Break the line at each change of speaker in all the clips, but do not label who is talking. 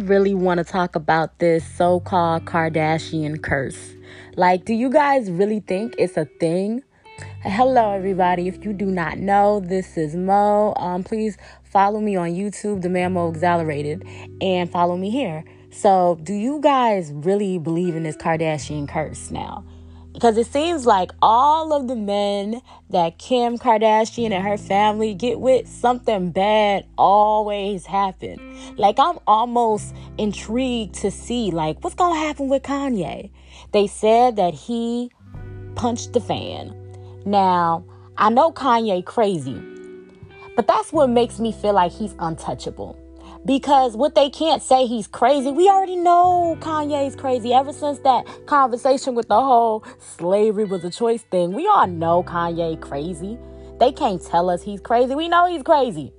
really want to talk about this so called Kardashian curse. Like, do you guys really think it's a thing? Hello, everybody. If you do not know, this is Mo. Um, please follow me on YouTube, The Man Mo Exhilarated, and follow me here. So, do you guys really believe in this Kardashian curse now? Because it seems like all of the men that Kim Kardashian and her family get with, something bad always happen. Like I'm almost intrigued to see like what's gonna happen with Kanye. They said that he punched the fan. Now, I know Kanye crazy, but that's what makes me feel like he's untouchable because what they can't say he's crazy. We already know Kanye's crazy ever since that conversation with the whole slavery was a choice thing. We all know Kanye crazy. They can't tell us he's crazy. We know he's crazy.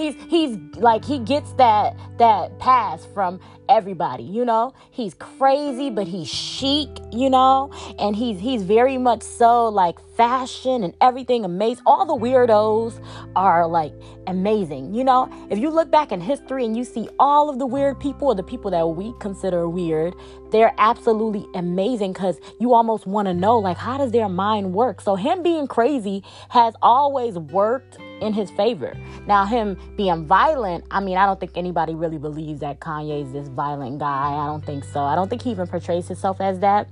He's he's like he gets that that pass from everybody, you know? He's crazy, but he's chic, you know? And he's he's very much so like fashion and everything amazing. All the weirdos are like amazing, you know? If you look back in history and you see all of the weird people or the people that we consider weird, they're absolutely amazing cuz you almost want to know like how does their mind work? So him being crazy has always worked in his favor. Now, him being violent, I mean, I don't think anybody really believes that Kanye is this violent guy. I don't think so. I don't think he even portrays himself as that.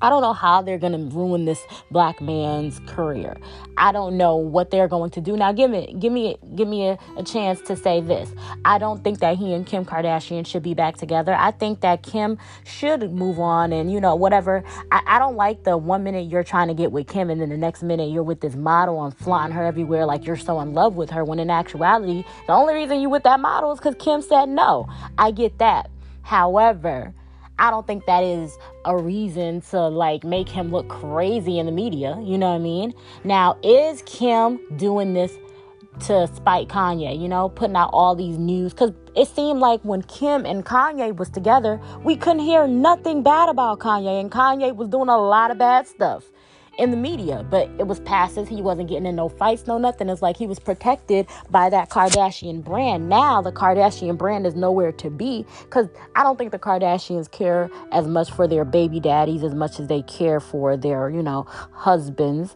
I don't know how they're going to ruin this black man's career. I don't know what they're going to do. Now give me give me give me a, a, chance to say this. I don't think that he and Kim Kardashian should be back together. I think that Kim should move on and you know whatever. I, I don't like the one minute you're trying to get with Kim and then the next minute you're with this model and flaunting her everywhere like you're so in love with her when in actuality the only reason you with that model is because Kim said no. I get that. However, I don't think that is a reason to like make him look crazy in the media. You know what I mean? Now, is Kim doing this to spite Kanye, you know, putting out all these news? Because it seemed like when Kim and Kanye was together, we couldn't hear nothing bad about Kanye, and Kanye was doing a lot of bad stuff in the media, but it was passes. He wasn't getting in no fights, no nothing. It's like he was protected by that Kardashian brand. Now the Kardashian brand is nowhere to be because I don't think the Kardashians care as much for their baby daddies as much as they care for their, you know, husbands.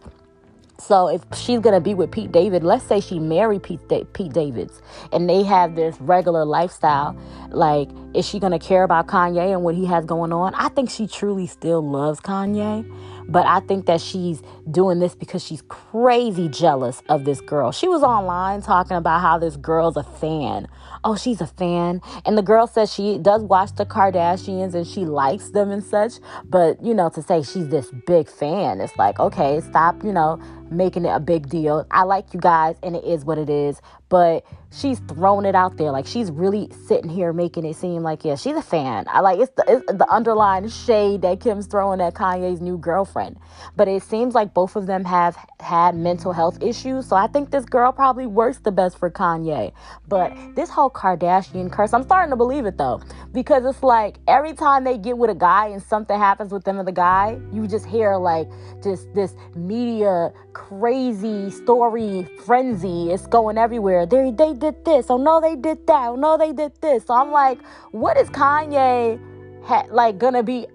So if she's gonna be with Pete David, let's say she married Pete, da- Pete Davids, and they have this regular lifestyle. Like, is she gonna care about Kanye and what he has going on? I think she truly still loves Kanye, but I think that she's doing this because she's crazy jealous of this girl. She was online talking about how this girl's a fan. Oh, she's a fan. And the girl says she does watch the Kardashians and she likes them and such. But, you know, to say she's this big fan, it's like, okay, stop, you know, making it a big deal. I like you guys and it is what it is. But she's thrown it out there. Like she's really sitting here making it seem like, yeah, she's a fan. I like it's the, it's the underlying shade that Kim's throwing at Kanye's new girlfriend. But it seems like both of them have had mental health issues. So I think this girl probably works the best for Kanye. But this whole Kardashian curse, I'm starting to believe it though. Because it's like every time they get with a guy and something happens with them and the guy, you just hear like just this media crazy story frenzy. It's going everywhere. They they did this. Oh no, they did that. Oh no, they did this. So I'm like, what is Kanye ha- like gonna be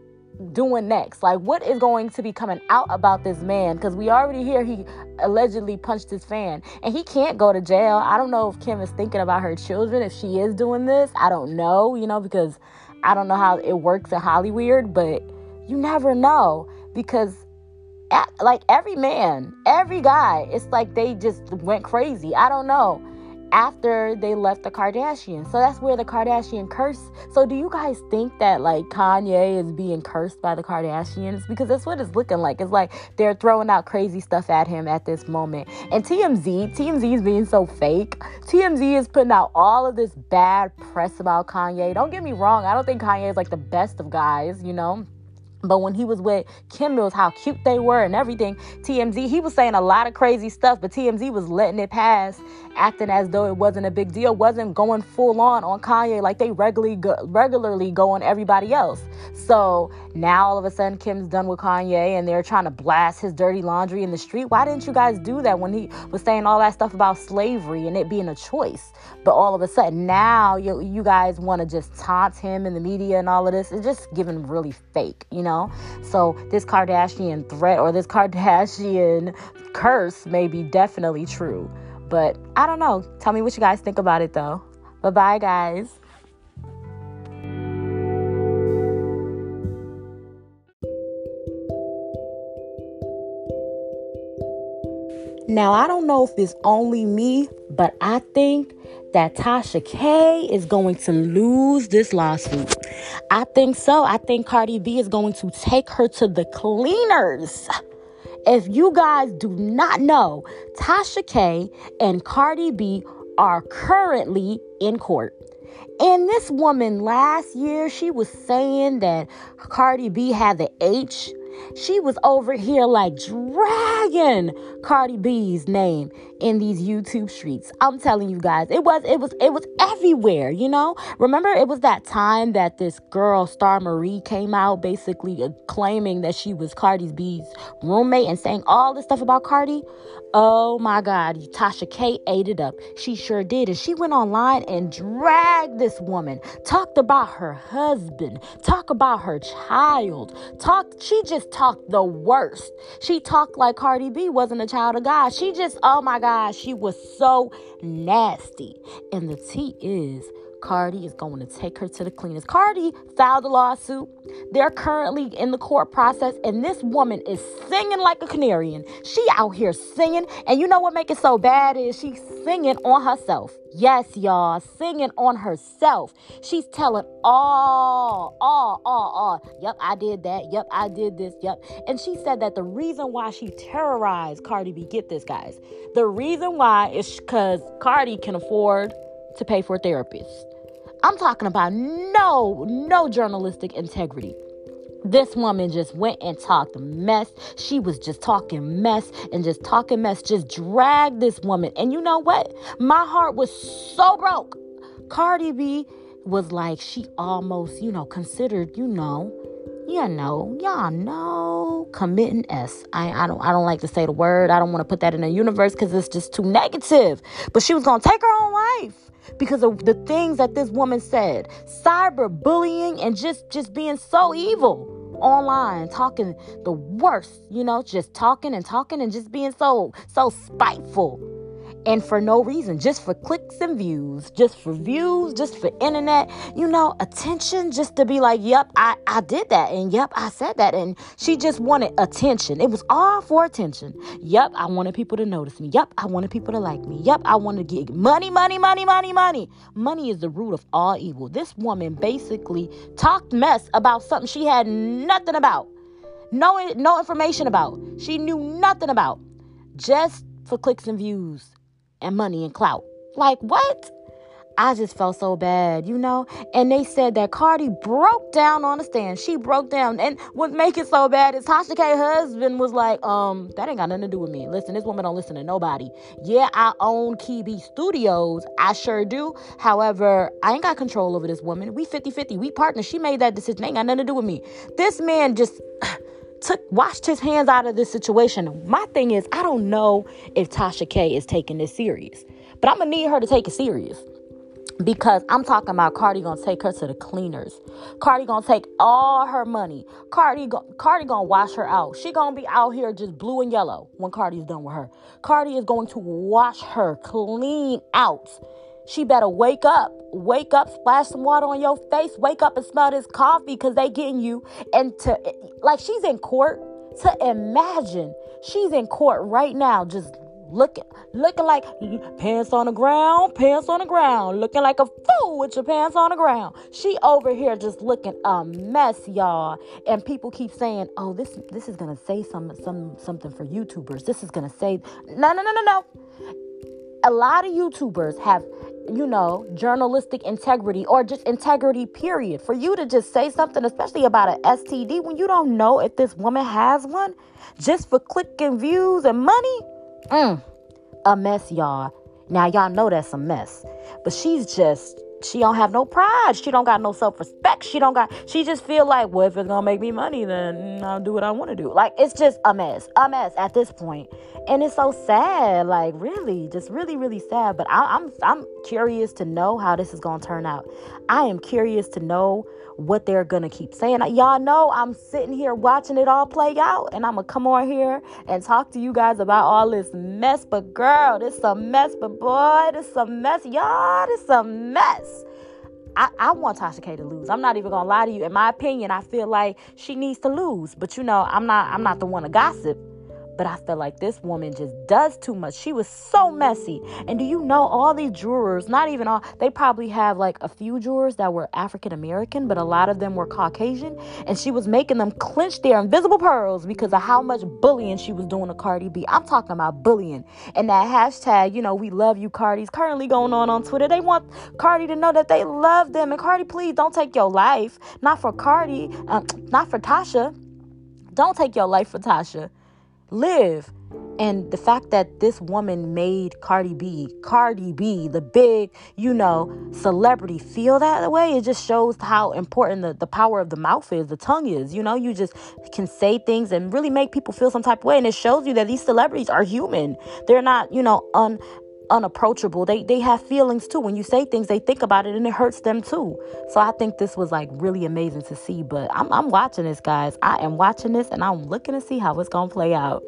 doing next? Like, what is going to be coming out about this man? Because we already hear he allegedly punched his fan, and he can't go to jail. I don't know if Kim is thinking about her children if she is doing this. I don't know, you know, because I don't know how it works in Hollywood, but you never know because like every man, every guy, it's like they just went crazy. I don't know. After they left the Kardashians. So that's where the Kardashian curse. So do you guys think that like Kanye is being cursed by the Kardashians? Because that's what it's looking like. It's like they're throwing out crazy stuff at him at this moment. And TMZ, TMZ is being so fake. TMZ is putting out all of this bad press about Kanye. Don't get me wrong, I don't think Kanye is like the best of guys, you know? But when he was with Kim Mills, how cute they were and everything, TMZ, he was saying a lot of crazy stuff, but TMZ was letting it pass, acting as though it wasn't a big deal, wasn't going full on on Kanye like they regularly go, regularly go on everybody else. So now all of a sudden Kim's done with Kanye and they're trying to blast his dirty laundry in the street. Why didn't you guys do that when he was saying all that stuff about slavery and it being a choice? But all of a sudden now you you guys want to just taunt him in the media and all of this. It's just giving really fake, you know? So this Kardashian threat or this Kardashian curse may be definitely true. But I don't know. Tell me what you guys think about it though. Bye bye, guys. Now, I don't know if it's only me, but I think that Tasha K is going to lose this lawsuit. I think so. I think Cardi B is going to take her to the cleaners. If you guys do not know, Tasha K and Cardi B are currently in court. And this woman last year, she was saying that Cardi B had the H she was over here like dragging Cardi B's name in these YouTube streets. I'm telling you guys, it was it was it was everywhere, you know? Remember it was that time that this girl Starmarie came out basically claiming that she was Cardi B's roommate and saying all this stuff about Cardi? Oh my god, Tasha K ate it up. She sure did. And she went online and dragged this woman, talked about her husband, talked about her child, talked she just talked the worst. She talked like Cardi B wasn't a child of God. She just, oh my God, she was so nasty. And the tea is Cardi is going to take her to the cleaners. Cardi filed a lawsuit. They're currently in the court process, and this woman is singing like a canarian. She out here singing, and you know what make it so bad is she's singing on herself. Yes, y'all, singing on herself. She's telling all, all, all, all. Yep, I did that. Yep, I did this. Yep. And she said that the reason why she terrorized Cardi B, get this, guys. The reason why is because Cardi can afford to pay for a therapist. I'm talking about no, no journalistic integrity. This woman just went and talked mess. She was just talking mess and just talking mess, just dragged this woman. And you know what? My heart was so broke. Cardi B was like, she almost, you know, considered, you know, you know, y'all know, committing S. I, I don't I don't like to say the word. I don't want to put that in the universe because it's just too negative. But she was gonna take her own life because of the things that this woman said. Cyberbullying and just just being so evil online talking the worst you know just talking and talking and just being so so spiteful and for no reason, just for clicks and views, just for views, just for internet, you know, attention, just to be like, yep, I, I did that, and yep, I said that. And she just wanted attention. It was all for attention. Yep, I wanted people to notice me. Yep, I wanted people to like me. Yep, I wanted to get money, money, money, money, money. Money is the root of all evil. This woman basically talked mess about something she had nothing about. No, no information about. She knew nothing about. Just for clicks and views and money and clout. Like, what? I just felt so bad, you know? And they said that Cardi broke down on the stand. She broke down. And what make it so bad is Tasha K husband was like, um, that ain't got nothing to do with me. Listen, this woman don't listen to nobody. Yeah, I own Kebe Studios. I sure do. However, I ain't got control over this woman. We 50-50. We partners. She made that decision. Ain't got nothing to do with me. This man just took washed his hands out of this situation. My thing is, I don't know if Tasha K is taking this serious, but I'm gonna need her to take it serious because I'm talking about Cardi gonna take her to the cleaners. Cardi gonna take all her money. Cardi, Cardi gonna wash her out. She gonna be out here just blue and yellow when Cardi's done with her. Cardi is going to wash her clean out. She better wake up, wake up, splash some water on your face, wake up and smell this coffee because they getting you. And to like she's in court. To imagine she's in court right now, just looking looking like pants on the ground, pants on the ground, looking like a fool with your pants on the ground. She over here just looking a mess, y'all. And people keep saying, "Oh, this this is gonna say some some something for YouTubers. This is gonna say no, no, no, no, no." A lot of YouTubers have you know, journalistic integrity or just integrity, period. For you to just say something, especially about an STD, when you don't know if this woman has one, just for clicking views and money, mm, a mess, y'all. Now, y'all know that's a mess. But she's just she don't have no pride. She don't got no self-respect. She don't got she just feel like, well, if it's gonna make me money, then I'll do what I want to do. Like it's just a mess. A mess at this point. And it's so sad. Like really, just really, really sad. But I, I'm I'm curious to know how this is gonna turn out. I am curious to know what they're gonna keep saying. Y'all know I'm sitting here watching it all play out, and I'm gonna come on here and talk to you guys about all this mess. But girl, this a mess. But boy, this a mess. Y'all, this a mess. I, I want Tasha K to lose. I'm not even gonna lie to you. In my opinion, I feel like she needs to lose. But you know, I'm not I'm not the one to gossip. But I feel like this woman just does too much. She was so messy. And do you know all these jurors, not even all, they probably have like a few jurors that were African American, but a lot of them were Caucasian. And she was making them clench their invisible pearls because of how much bullying she was doing to Cardi B. I'm talking about bullying. And that hashtag, you know, we love you, Cardi's currently going on on Twitter. They want Cardi to know that they love them. And Cardi, please don't take your life. Not for Cardi, um, not for Tasha. Don't take your life for Tasha live. And the fact that this woman made Cardi B, Cardi B, the big, you know, celebrity feel that way, it just shows how important the, the power of the mouth is, the tongue is. You know, you just can say things and really make people feel some type of way. And it shows you that these celebrities are human. They're not, you know, un unapproachable. They they have feelings too. When you say things, they think about it and it hurts them too. So I think this was like really amazing to see. But I'm I'm watching this, guys. I am watching this and I'm looking to see how it's gonna play out.